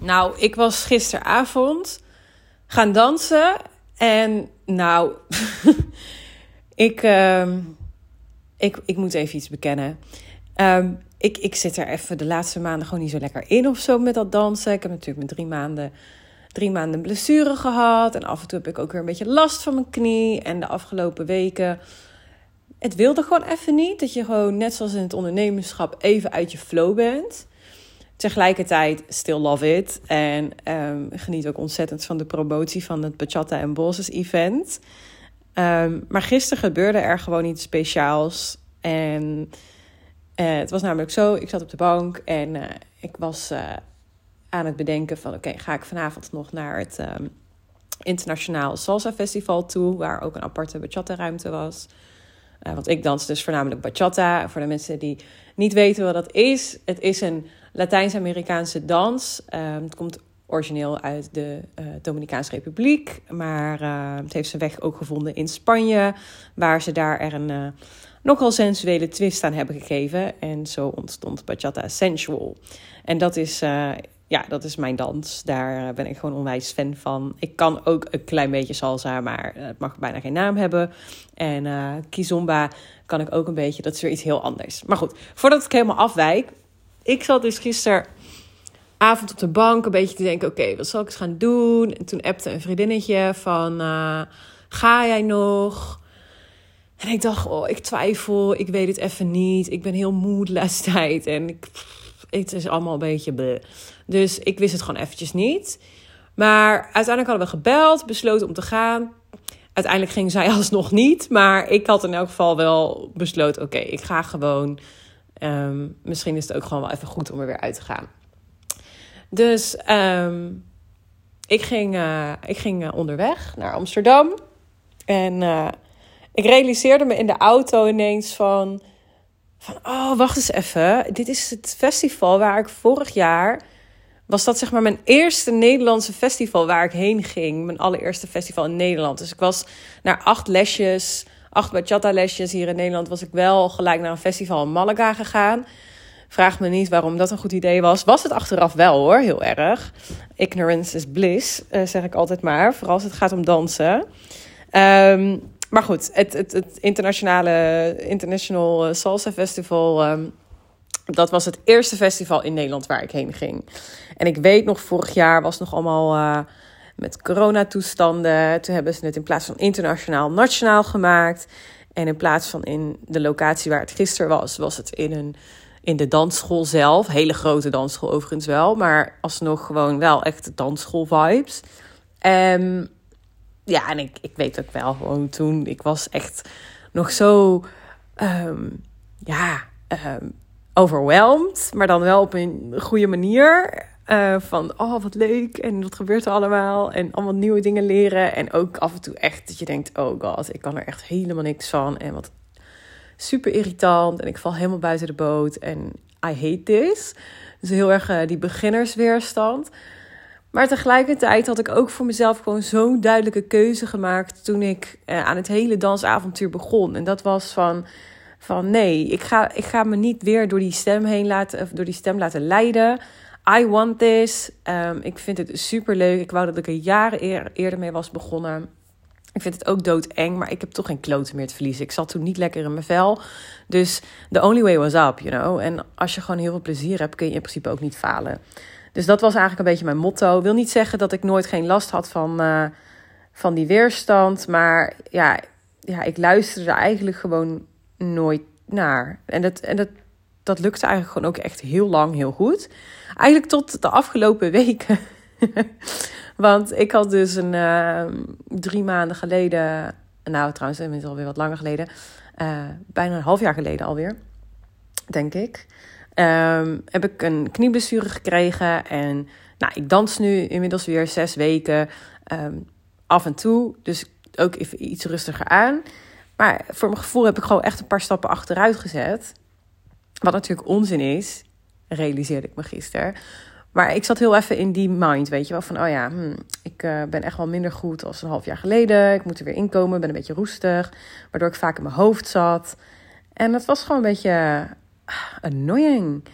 Nou, ik was gisteravond gaan dansen. En nou, ik, ehm, ik, ik moet even iets bekennen. Ehm, ik, ik zit er even de laatste maanden gewoon niet zo lekker in of zo met dat dansen. Ik heb natuurlijk met drie maanden, drie maanden blessure gehad. En af en toe heb ik ook weer een beetje last van mijn knie. En de afgelopen weken, het wilde gewoon even niet. Dat je gewoon, net zoals in het ondernemerschap, even uit je flow bent. Tegelijkertijd still love it. En um, geniet ook ontzettend van de promotie van het Bachata en Bosses event. Um, maar gisteren gebeurde er gewoon iets speciaals. En uh, het was namelijk zo, ik zat op de bank en uh, ik was uh, aan het bedenken van... oké, ga ik vanavond nog naar het um, Internationaal Salsa Festival toe... waar ook een aparte bachata-ruimte was... want ik dans dus voornamelijk bachata. Voor de mensen die niet weten wat dat is, het is een Latijns-Amerikaanse dans. Um, het komt origineel uit de uh, Dominicaanse Republiek. Maar uh, het heeft zijn weg ook gevonden in Spanje. Waar ze daar er een uh, nogal sensuele twist aan hebben gegeven. En zo ontstond Bachata Sensual. En dat is, ja, dat is mijn dans. Daar ben ik gewoon onwijs fan van. Ik kan ook een klein beetje salsa, maar het mag bijna geen naam hebben. En kizomba kan ik ook een beetje. Dat is weer iets heel anders. Maar goed, voordat ik helemaal afwijk ik zat dus gisteravond op de bank een beetje te denken: oké, wat zal ik eens gaan doen? En toen appte een vriendinnetje van: uh, ga jij nog? En ik dacht: oh, ik twijfel, ik weet het even niet. Ik ben heel moe laatste tijd en ik, het is allemaal een beetje. Bleh. Dus ik wist het gewoon eventjes niet. Maar uiteindelijk hadden we gebeld, besloten om te gaan. Uiteindelijk ging zij alsnog niet. Maar ik had in elk geval wel besloten: oké, ik ga gewoon. Um, misschien is het ook gewoon wel even goed om er weer uit te gaan. Dus um, ik ging, uh, ik ging uh, onderweg naar Amsterdam. En uh, ik realiseerde me in de auto ineens van... van oh, wacht eens even. Dit is het festival waar ik vorig jaar... was dat zeg maar mijn eerste Nederlandse festival waar ik heen ging. Mijn allereerste festival in Nederland. Dus ik was naar acht lesjes acht bachata-lesjes hier in Nederland was ik wel gelijk naar een festival in Malaga gegaan. Vraag me niet waarom dat een goed idee was. Was het achteraf wel hoor, heel erg. Ignorance is bliss, uh, zeg ik altijd maar. Vooral als het gaat om dansen. Um, maar goed, het, het, het internationale International Salsa Festival. Um, dat was het eerste festival in Nederland waar ik heen ging. En ik weet nog, vorig jaar was nog allemaal. Uh, met coronatoestanden. Toen hebben ze het in plaats van internationaal nationaal gemaakt. En in plaats van in de locatie waar het gisteren was, was het in, een, in de dansschool zelf. Hele grote dansschool overigens wel, maar alsnog gewoon wel echt dansschool vibes. Um, ja, en ik, ik weet ook wel gewoon toen, ik was echt nog zo, um, ja, um, overwhelmed, maar dan wel op een goede manier. Uh, van, oh wat leuk en wat gebeurt er allemaal? En allemaal nieuwe dingen leren. En ook af en toe echt dat je denkt, oh god, ik kan er echt helemaal niks van. En wat super irritant. En ik val helemaal buiten de boot. En I hate this. Dus heel erg uh, die beginnersweerstand. Maar tegelijkertijd had ik ook voor mezelf gewoon zo'n duidelijke keuze gemaakt toen ik uh, aan het hele dansavontuur begon. En dat was van, van nee, ik ga, ik ga me niet weer door die stem heen laten, door die stem laten leiden. I want this. Um, ik vind het super leuk. Ik wou dat ik er jaren eer, eerder mee was begonnen. Ik vind het ook doodeng, maar ik heb toch geen kloten meer te verliezen. Ik zat toen niet lekker in mijn vel. Dus the only way was up, you know. En als je gewoon heel veel plezier hebt, kun je in principe ook niet falen. Dus dat was eigenlijk een beetje mijn motto. Wil niet zeggen dat ik nooit geen last had van, uh, van die weerstand. Maar ja, ja, ik luisterde eigenlijk gewoon nooit naar. En dat, en dat dat lukte eigenlijk gewoon ook echt heel lang heel goed. Eigenlijk tot de afgelopen weken. Want ik had dus een uh, drie maanden geleden, nou trouwens inmiddels alweer wat langer geleden, uh, bijna een half jaar geleden alweer, denk ik, um, heb ik een knieblessure gekregen. En nou, ik dans nu inmiddels weer zes weken um, af en toe, dus ook even iets rustiger aan. Maar voor mijn gevoel heb ik gewoon echt een paar stappen achteruit gezet. Wat natuurlijk onzin is, realiseerde ik me gisteren. Maar ik zat heel even in die mind, weet je wel. Van, oh ja, hm, ik uh, ben echt wel minder goed als een half jaar geleden. Ik moet er weer inkomen, ben een beetje roestig. Waardoor ik vaak in mijn hoofd zat. En dat was gewoon een beetje uh, annoying.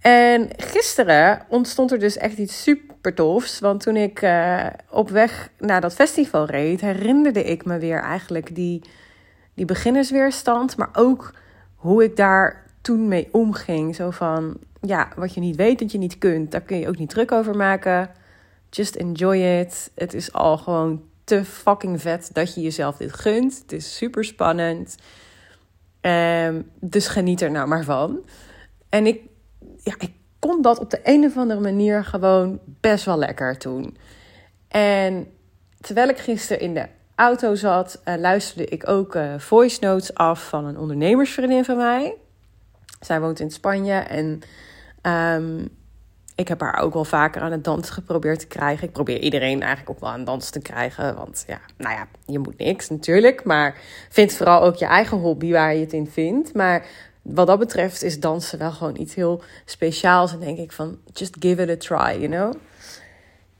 En gisteren ontstond er dus echt iets super tofs. Want toen ik uh, op weg naar dat festival reed, herinnerde ik me weer eigenlijk die, die beginnersweerstand. Maar ook hoe ik daar toen mee omging. Zo van, ja, wat je niet weet dat je niet kunt, daar kun je ook niet druk over maken. Just enjoy it. Het is al gewoon te fucking vet dat je jezelf dit gunt. Het is super spannend. Um, dus geniet er nou maar van. En ik, ja, ik kon dat op de een of andere manier gewoon best wel lekker doen. En terwijl ik gisteren in de auto zat, uh, luisterde ik ook uh, voice notes af van een ondernemersvriendin van mij. Zij woont in Spanje en um, ik heb haar ook wel vaker aan het dansen geprobeerd te krijgen. Ik probeer iedereen eigenlijk ook wel aan dansen te krijgen. Want ja, nou ja, je moet niks natuurlijk. Maar vind vooral ook je eigen hobby waar je het in vindt. Maar wat dat betreft is dansen wel gewoon iets heel speciaals. En denk ik van, just give it a try, you know.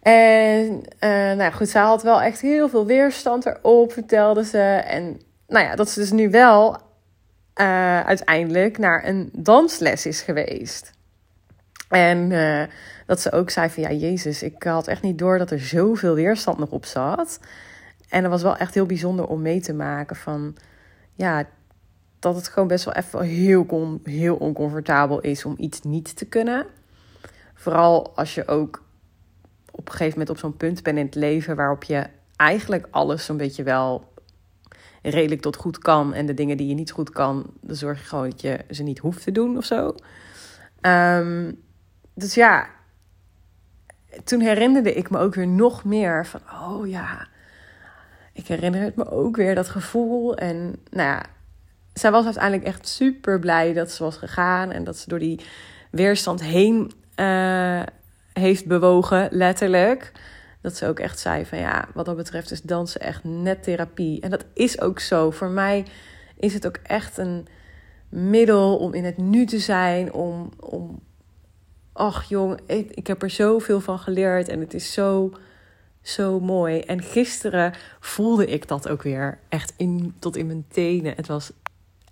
En uh, nou goed, zij had wel echt heel veel weerstand erop, vertelde ze. En nou ja, dat ze dus nu wel uh, uiteindelijk naar een dansles is geweest. En uh, dat ze ook zei van ja, Jezus, ik had echt niet door dat er zoveel weerstand nog op zat. En dat was wel echt heel bijzonder om mee te maken van ja, dat het gewoon best wel even heel, heel oncomfortabel is om iets niet te kunnen. Vooral als je ook op een gegeven moment op zo'n punt bent in het leven waarop je eigenlijk alles zo'n beetje wel redelijk tot goed kan. En de dingen die je niet goed kan, dan zorg je gewoon dat je ze niet hoeft te doen of zo. Um, dus ja, toen herinnerde ik me ook weer nog meer van, oh ja, ik herinner het me ook weer, dat gevoel. En nou ja, zij was uiteindelijk echt super blij dat ze was gegaan en dat ze door die weerstand heen uh, heeft bewogen, letterlijk. Dat ze ook echt zei van ja, wat dat betreft is dansen echt net therapie. En dat is ook zo. Voor mij is het ook echt een middel om in het nu te zijn, om, om ach jong, ik, ik heb er zoveel van geleerd en het is zo, zo mooi. En gisteren voelde ik dat ook weer echt in, tot in mijn tenen. Het was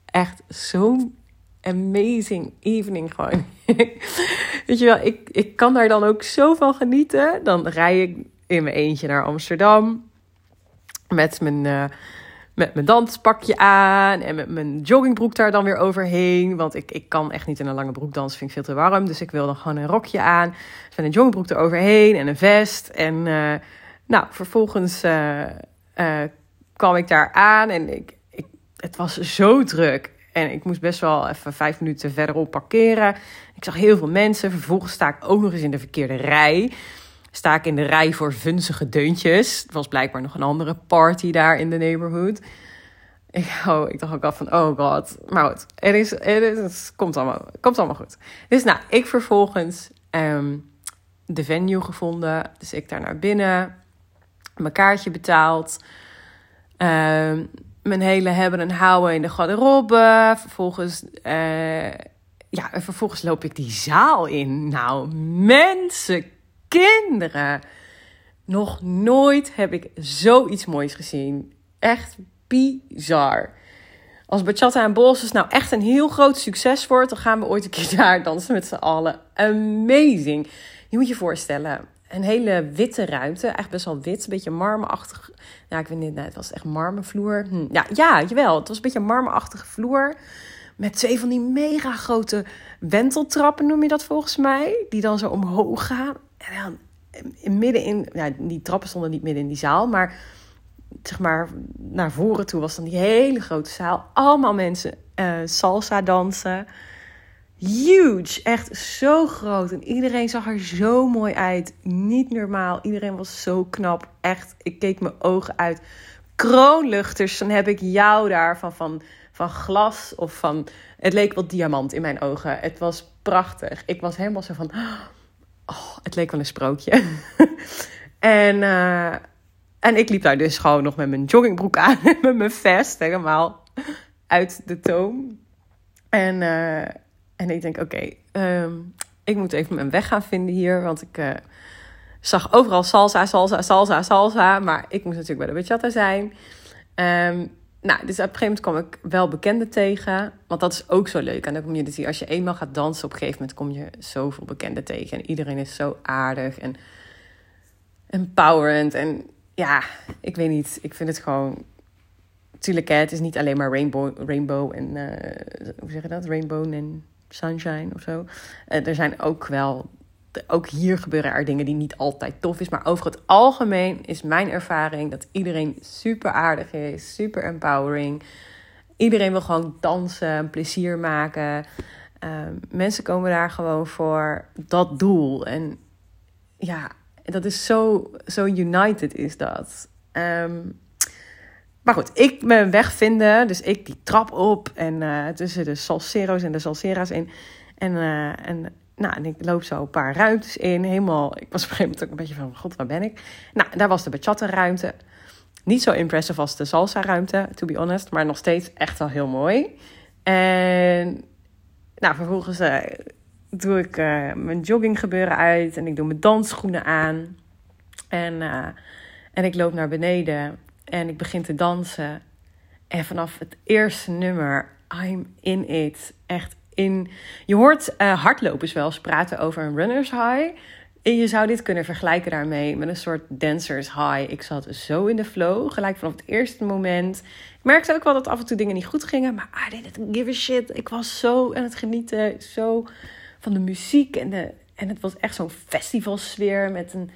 echt zo'n amazing evening gewoon. Weet je wel, ik, ik kan daar dan ook zo van genieten. Dan rij ik in mijn eentje naar Amsterdam met mijn... Uh, met mijn danspakje aan en met mijn joggingbroek daar dan weer overheen. Want ik, ik kan echt niet in een lange broek dansen, vind ik veel te warm. Dus ik wil dan gewoon een rokje aan. Dus met een joggingbroek eroverheen en een vest. En uh, nou, vervolgens uh, kwam ik daar aan en ik, ik, het was zo druk. En ik moest best wel even vijf minuten verderop parkeren. Ik zag heel veel mensen. Vervolgens sta ik ook nog eens in de verkeerde rij sta ik in de rij voor vunzige deuntjes. Het was blijkbaar nog een andere party daar in de neighborhood. Ik, oh, ik dacht ook al van, oh god. Maar goed, het, is, het, is, het komt, allemaal, komt allemaal goed. Dus nou, ik vervolgens um, de venue gevonden. Dus ik daar naar binnen. Mijn kaartje betaald. Um, mijn hele hebben en houden in de garderobe. Vervolgens... Uh, ja, en vervolgens loop ik die zaal in. Nou, mensen, kinderen. Nog nooit heb ik zoiets moois gezien. Echt bizar. Als Bachata en Bosses nou echt een heel groot succes wordt, dan gaan we ooit een keer daar dansen met z'n allen. Amazing. Je moet je voorstellen, een hele witte ruimte. Echt best wel wit, een beetje marmerachtig. Ja, ik weet niet, nou, het was echt marmervloer. Hm. Ja, ja, jawel. Het was een beetje een marmerachtige vloer. Met twee van die mega grote wenteltrappen, noem je dat volgens mij. Die dan zo omhoog gaan. En dan in, midden in, ja, die trappen stonden niet midden in die zaal, maar zeg maar naar voren toe was dan die hele grote zaal. Allemaal mensen uh, salsa dansen. Huge, echt zo groot. En iedereen zag er zo mooi uit. Niet normaal. Iedereen was zo knap. Echt, ik keek mijn ogen uit. Kroonluchters, dan heb ik jou daar van, van, van glas of van... Het leek wel diamant in mijn ogen. Het was prachtig. Ik was helemaal zo van... Oh, het leek wel een sprookje. en, uh, en ik liep daar dus gewoon nog met mijn joggingbroek aan. met mijn vest helemaal uit de toom. En, uh, en ik denk, oké, um, ik moet even mijn weg gaan vinden hier. Want ik uh, zag overal salsa, salsa, salsa, salsa. Maar ik moest natuurlijk bij de bachata zijn. Um, nou, dus op een gegeven moment kwam ik wel bekenden tegen. Want dat is ook zo leuk aan de community. Als je eenmaal gaat dansen, op een gegeven moment kom je zoveel bekenden tegen. En iedereen is zo aardig en empowerend. En ja, ik weet niet. Ik vind het gewoon. Tuurlijk, het is niet alleen maar rainbow, rainbow en. Uh, hoe zeg je dat? Rainbow en sunshine of zo. Uh, er zijn ook wel. Ook hier gebeuren er dingen die niet altijd tof is. Maar over het algemeen is mijn ervaring dat iedereen super aardig is, super empowering. Iedereen wil gewoon dansen, plezier maken. Uh, mensen komen daar gewoon voor dat doel. En ja, dat is zo, zo united is dat. Um, maar goed, ik mijn weg vinden. Dus ik die trap op en uh, tussen de salsero's en de salsera's in. En, uh, en, nou, en ik loop zo een paar ruimtes in. Helemaal, ik was op een gegeven moment ook een beetje van, god, waar ben ik? Nou, daar was de bachata ruimte. Niet zo impressive als de salsa ruimte, to be honest. Maar nog steeds echt wel heel mooi. En nou, vervolgens uh, doe ik mijn jogging gebeuren uit. En ik doe mijn dansschoenen aan. En, en ik loop naar beneden. En ik begin te dansen. En vanaf het eerste nummer, I'm in it. Echt Je hoort uh, hardlopers wel eens praten over een runner's high. En je zou dit kunnen vergelijken daarmee met een soort dancers high. Ik zat zo in de flow, gelijk vanaf het eerste moment. Ik merkte ook wel dat af en toe dingen niet goed gingen, maar I didn't give a shit. Ik was zo aan het genieten, zo van de muziek en, de, en het was echt zo'n festivalsfeer met een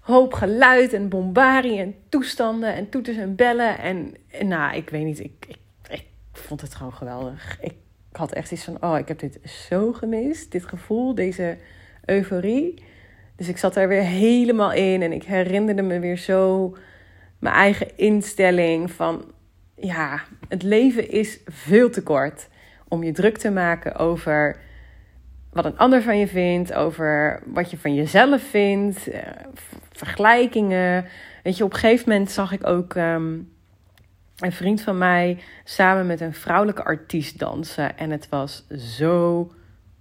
hoop geluid en bombarie en toestanden en toeters en bellen. En, nou, ik weet niet, ik, ik, ik, vond het gewoon geweldig. Ik had echt iets van, oh, ik heb dit zo gemist. Dit gevoel, deze euforie. Dus ik zat er weer helemaal in en ik herinnerde me weer zo mijn eigen instelling van, ja, het leven is veel te kort om je druk te maken over wat een ander van je vindt, over wat je van jezelf vindt, eh, vergelijkingen. Weet je, op een gegeven moment zag ik ook ehm, een vriend van mij samen met een vrouwelijke artiest dansen. En het was zo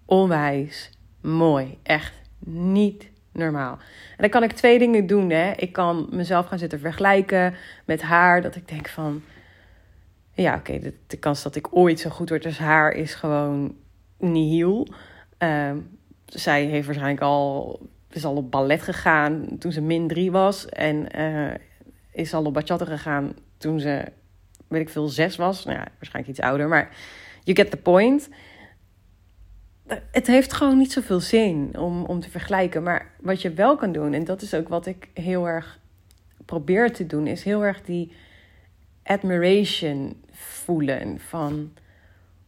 onwijs mooi. Echt niet normaal. En dan kan ik twee dingen doen. Hè. Ik kan mezelf gaan zitten vergelijken met haar. Dat ik denk van. Ja, oké, de, kans dat ik ooit zo goed word als haar is gewoon nihil. Uh, zij heeft waarschijnlijk al is al op ballet gegaan toen ze min drie was. En uh, is al op bachata gegaan toen ze, weet ik veel, zes was. Nou ja, waarschijnlijk iets ouder, maar you get the point. Het heeft gewoon niet zoveel zin om, om te vergelijken. Maar wat je wel kan doen, en dat is ook wat ik heel erg probeer te doen, is heel erg die admiration voelen van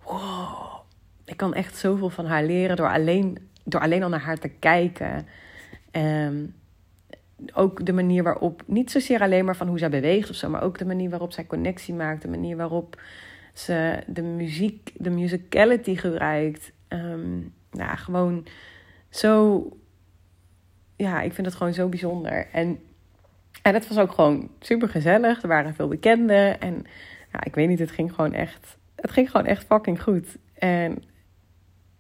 wow, ik kan echt zoveel van haar leren door alleen, door alleen al naar haar te kijken. Um, ook de manier waarop, niet zozeer alleen maar van hoe zij beweegt of zo, maar ook de manier waarop zij connectie maakt, de manier waarop ze de muziek, de musicality gebruikt. Um, nou, gewoon zo, ja, ik vind het gewoon zo bijzonder. En, en het was ook gewoon super gezellig. Er waren veel bekenden en ja, ik weet niet, het ging gewoon echt, het ging gewoon echt fucking goed. En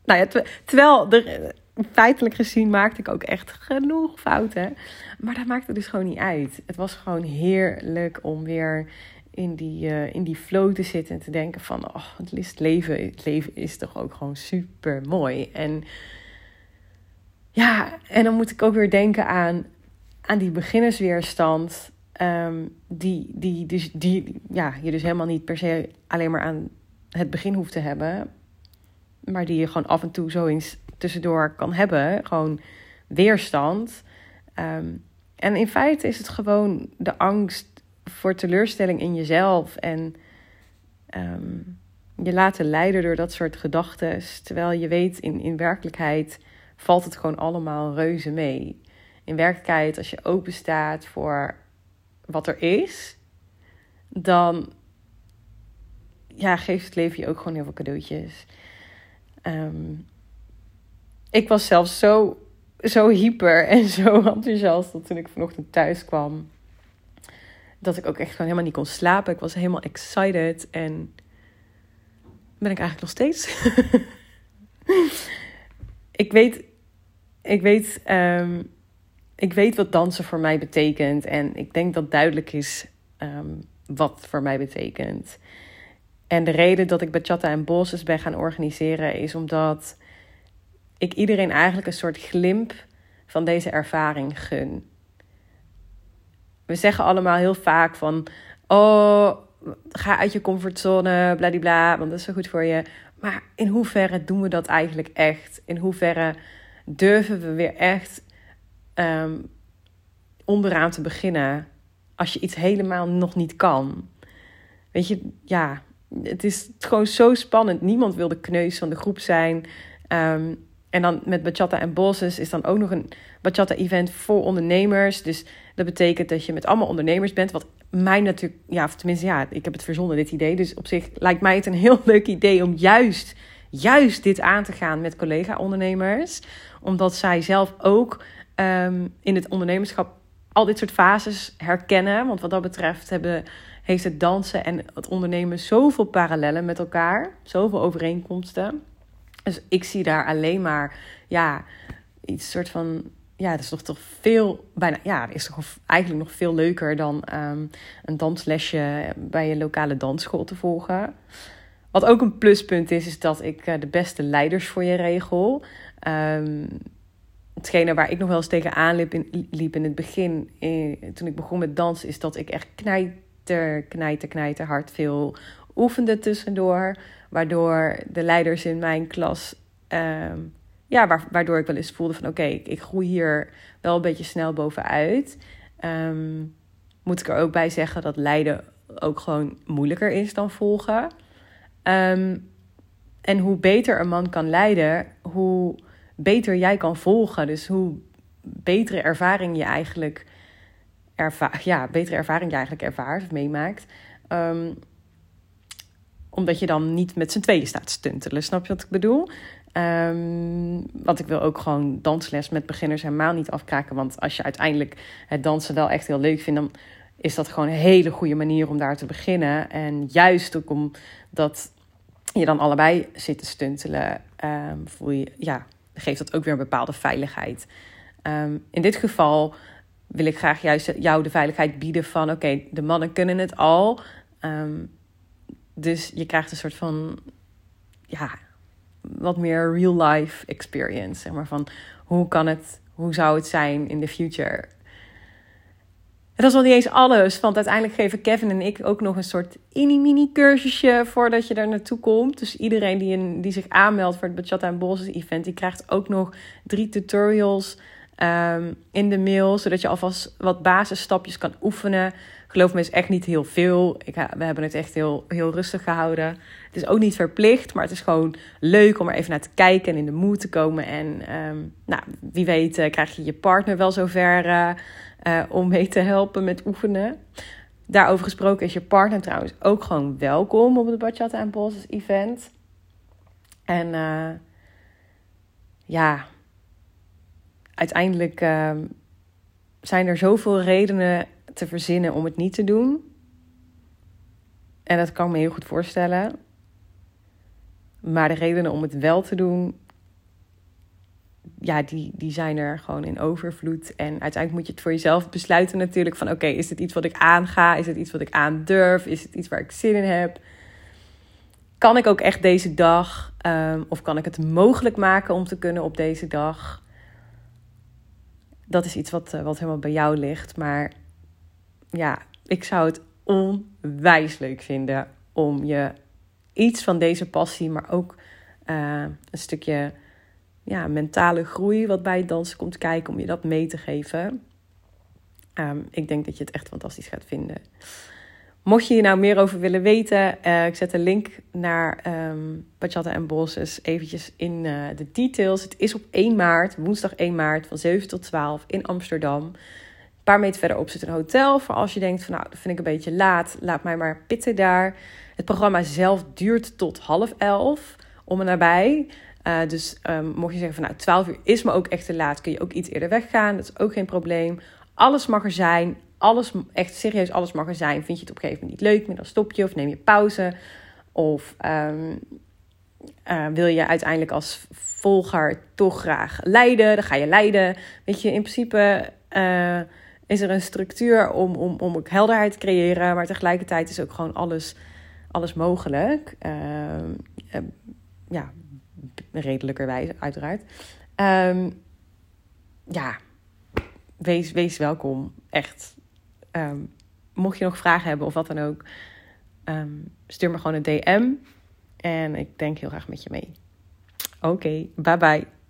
nou ja, terwijl er feitelijk gezien maakte ik ook echt genoeg fouten. Maar dat maakte dus gewoon niet uit. Het was gewoon heerlijk om weer in die, uh, in die flow te zitten en te denken van... Oh, het leven, het leven is toch ook gewoon super mooi. En ja, en dan moet ik ook weer denken aan, aan die beginnersweerstand... Um, die, die, dus, die ja, je dus helemaal niet per se alleen maar aan het begin hoeft te hebben... maar die je gewoon af en toe zo eens tussendoor kan hebben. Gewoon weerstand. Ehm, en in feite is het gewoon de angst voor teleurstelling in jezelf. En ehm, je laten leiden door dat soort gedachten. Terwijl je weet, in, in werkelijkheid valt het gewoon allemaal reuze mee. In werkelijkheid, als je open staat voor wat er is, dan ja, geeft het leven je ook gewoon heel veel cadeautjes. Um, ik was zelfs zo, zo hyper en zo enthousiast dat toen ik vanochtend thuis kwam, dat ik ook echt gewoon helemaal niet kon slapen. Ik was helemaal excited en ben ik eigenlijk nog steeds. ik weet, ik weet, um, ik weet wat dansen voor mij betekent en ik denk dat duidelijk is um, wat voor mij betekent. En de reden dat ik bachata en bosses ben gaan organiseren is omdat ik iedereen eigenlijk een soort glimp van deze ervaring gun. We zeggen allemaal heel vaak van, oh, ga uit je comfortzone, bladibla, want dat is zo goed voor je. Maar in hoeverre doen we dat eigenlijk echt? In hoeverre durven we weer echt ehm, onderaan te beginnen als je iets helemaal nog niet kan? Weet je, ja, het is gewoon zo spannend. Niemand wil de kneus van de groep zijn. Ehm, en dan met bachata en bosses is dan ook nog een bachata-event voor ondernemers. Dus dat betekent dat je met allemaal ondernemers bent. Wat mij natuurlijk, ja, of tenminste, ja, ik heb het verzonnen, dit idee. Dus op zich lijkt mij het een heel leuk idee om juist, juist dit aan te gaan met collega-ondernemers. Omdat zij zelf ook ehm, in het ondernemerschap al dit soort fases herkennen. Want wat dat betreft hebben, heeft het dansen en het ondernemen zoveel parallellen met elkaar, zoveel overeenkomsten. Dus ik zie daar alleen maar, ja, iets soort van ja, dat is toch toch veel, bijna, ja, is toch eigenlijk nog veel leuker dan um, een danslesje bij je lokale dansschool te volgen. Wat ook een pluspunt is, is dat ik uh, de beste leiders voor je regel. Um, hetgene waar ik nog wel eens tegenaan liep in, liep in het begin, eh, toen ik begon met dansen, is dat ik echt knijter, knijter, knijter hard veel oefende tussendoor. Waardoor de leiders in mijn klas um, ja, waardoor ik wel eens voelde van oké, ik, groei hier wel een beetje snel bovenuit. Um, moet ik er ook bij zeggen dat leiden ook gewoon moeilijker is dan volgen. Um, en hoe beter een man kan leiden, hoe beter jij kan volgen. Dus hoe betere ervaring je eigenlijk ervaart. Ja, betere ervaring je eigenlijk ervaart of meemaakt. Um, omdat je dan niet met z'n tweeën staat stuntelen. Snap je wat ik bedoel? Um, want ik wil ook gewoon dansles met beginners helemaal niet afkraken. Want als je uiteindelijk het dansen wel echt heel leuk vindt, dan is dat gewoon een hele goede manier om daar te beginnen. En juist ook omdat je dan allebei zit te stuntelen, um, voel je, ja, geeft dat ook weer een bepaalde veiligheid. Um, in dit geval wil ik graag juist jou de veiligheid bieden van: oké, de mannen kunnen het al. Dus je krijgt een soort van ja, wat meer real life experience. Zeg maar van hoe kan het, hoe zou het zijn in de future? En dat is wel niet eens alles, want uiteindelijk geven Kevin en ik ook nog een soort mini-mini cursusje voordat je daar naartoe komt. Dus iedereen die, in, die zich aanmeldt voor het Bachata en Bosses event, die krijgt ook nog drie tutorials um, in de mail, zodat je alvast wat basisstapjes kan oefenen. Geloof me, is echt niet heel veel. Ik, we hebben het echt heel, heel rustig gehouden. Het is ook niet verplicht, maar het is gewoon leuk om er even naar te kijken en in de moed te komen. En um, nou, wie weet uh, krijg je je partner wel zover uh, om mee te helpen met oefenen. Daarover gesproken is je partner trouwens ook gewoon welkom op het Bachata en Bosses event. En ja, uiteindelijk uh, zijn er zoveel redenen te verzinnen om het niet te doen. En dat kan ik me heel goed voorstellen. Maar de redenen om het wel te doen, ja, die, die zijn er gewoon in overvloed. En uiteindelijk moet je het voor jezelf besluiten natuurlijk van... oké, is het iets wat ik aanga? Is het iets wat ik aandurf? Is het iets waar ik zin in heb? Kan ik ook echt deze dag? Um, of kan ik het mogelijk maken om te kunnen op deze dag? dat is iets wat, eh, wat helemaal bij jou ligt. Maar ja, ik zou het onwijs leuk vinden om je iets van deze passie, maar ook uh, een stukje ja, mentale groei wat bij het dansen komt kijken, om je dat mee te geven. Um, ik denk dat je het echt fantastisch gaat vinden. Mocht je hier nou meer over willen weten, uh, ik zet een link naar um, Bachata en Bosses eventjes in uh, de details. Het is op 1 maart, woensdag 1 maart van 7 tot 12 in Amsterdam. Paar meter verderop zit een hotel. Voor als je denkt van nou, dat vind ik een beetje laat, laat mij maar pitten daar. Het programma zelf duurt tot half elf om en nabij. Uh, dus um, mocht je zeggen van nou 12 uur is me ook echt te laat, kun je ook iets eerder weggaan. Dat is ook geen probleem. Alles mag er zijn alles, echt serieus alles mag er zijn. Vind je het op een gegeven moment niet leuk dan stop je of neem je pauze. Of um, uh, wil je uiteindelijk als volger toch graag leiden, dan ga je leiden. Weet je, in principe uh, is er een structuur om, om, om ook helderheid te creëren. Maar tegelijkertijd is ook gewoon alles, alles mogelijk. Ehm, ehm, ja, redelijkerwijs uiteraard. Ehm, ja, wees, wees welkom. Echt. mocht je nog vragen hebben of wat dan ook, stuur me gewoon een DM. En ik denk heel graag met je mee. Oké, bye bye.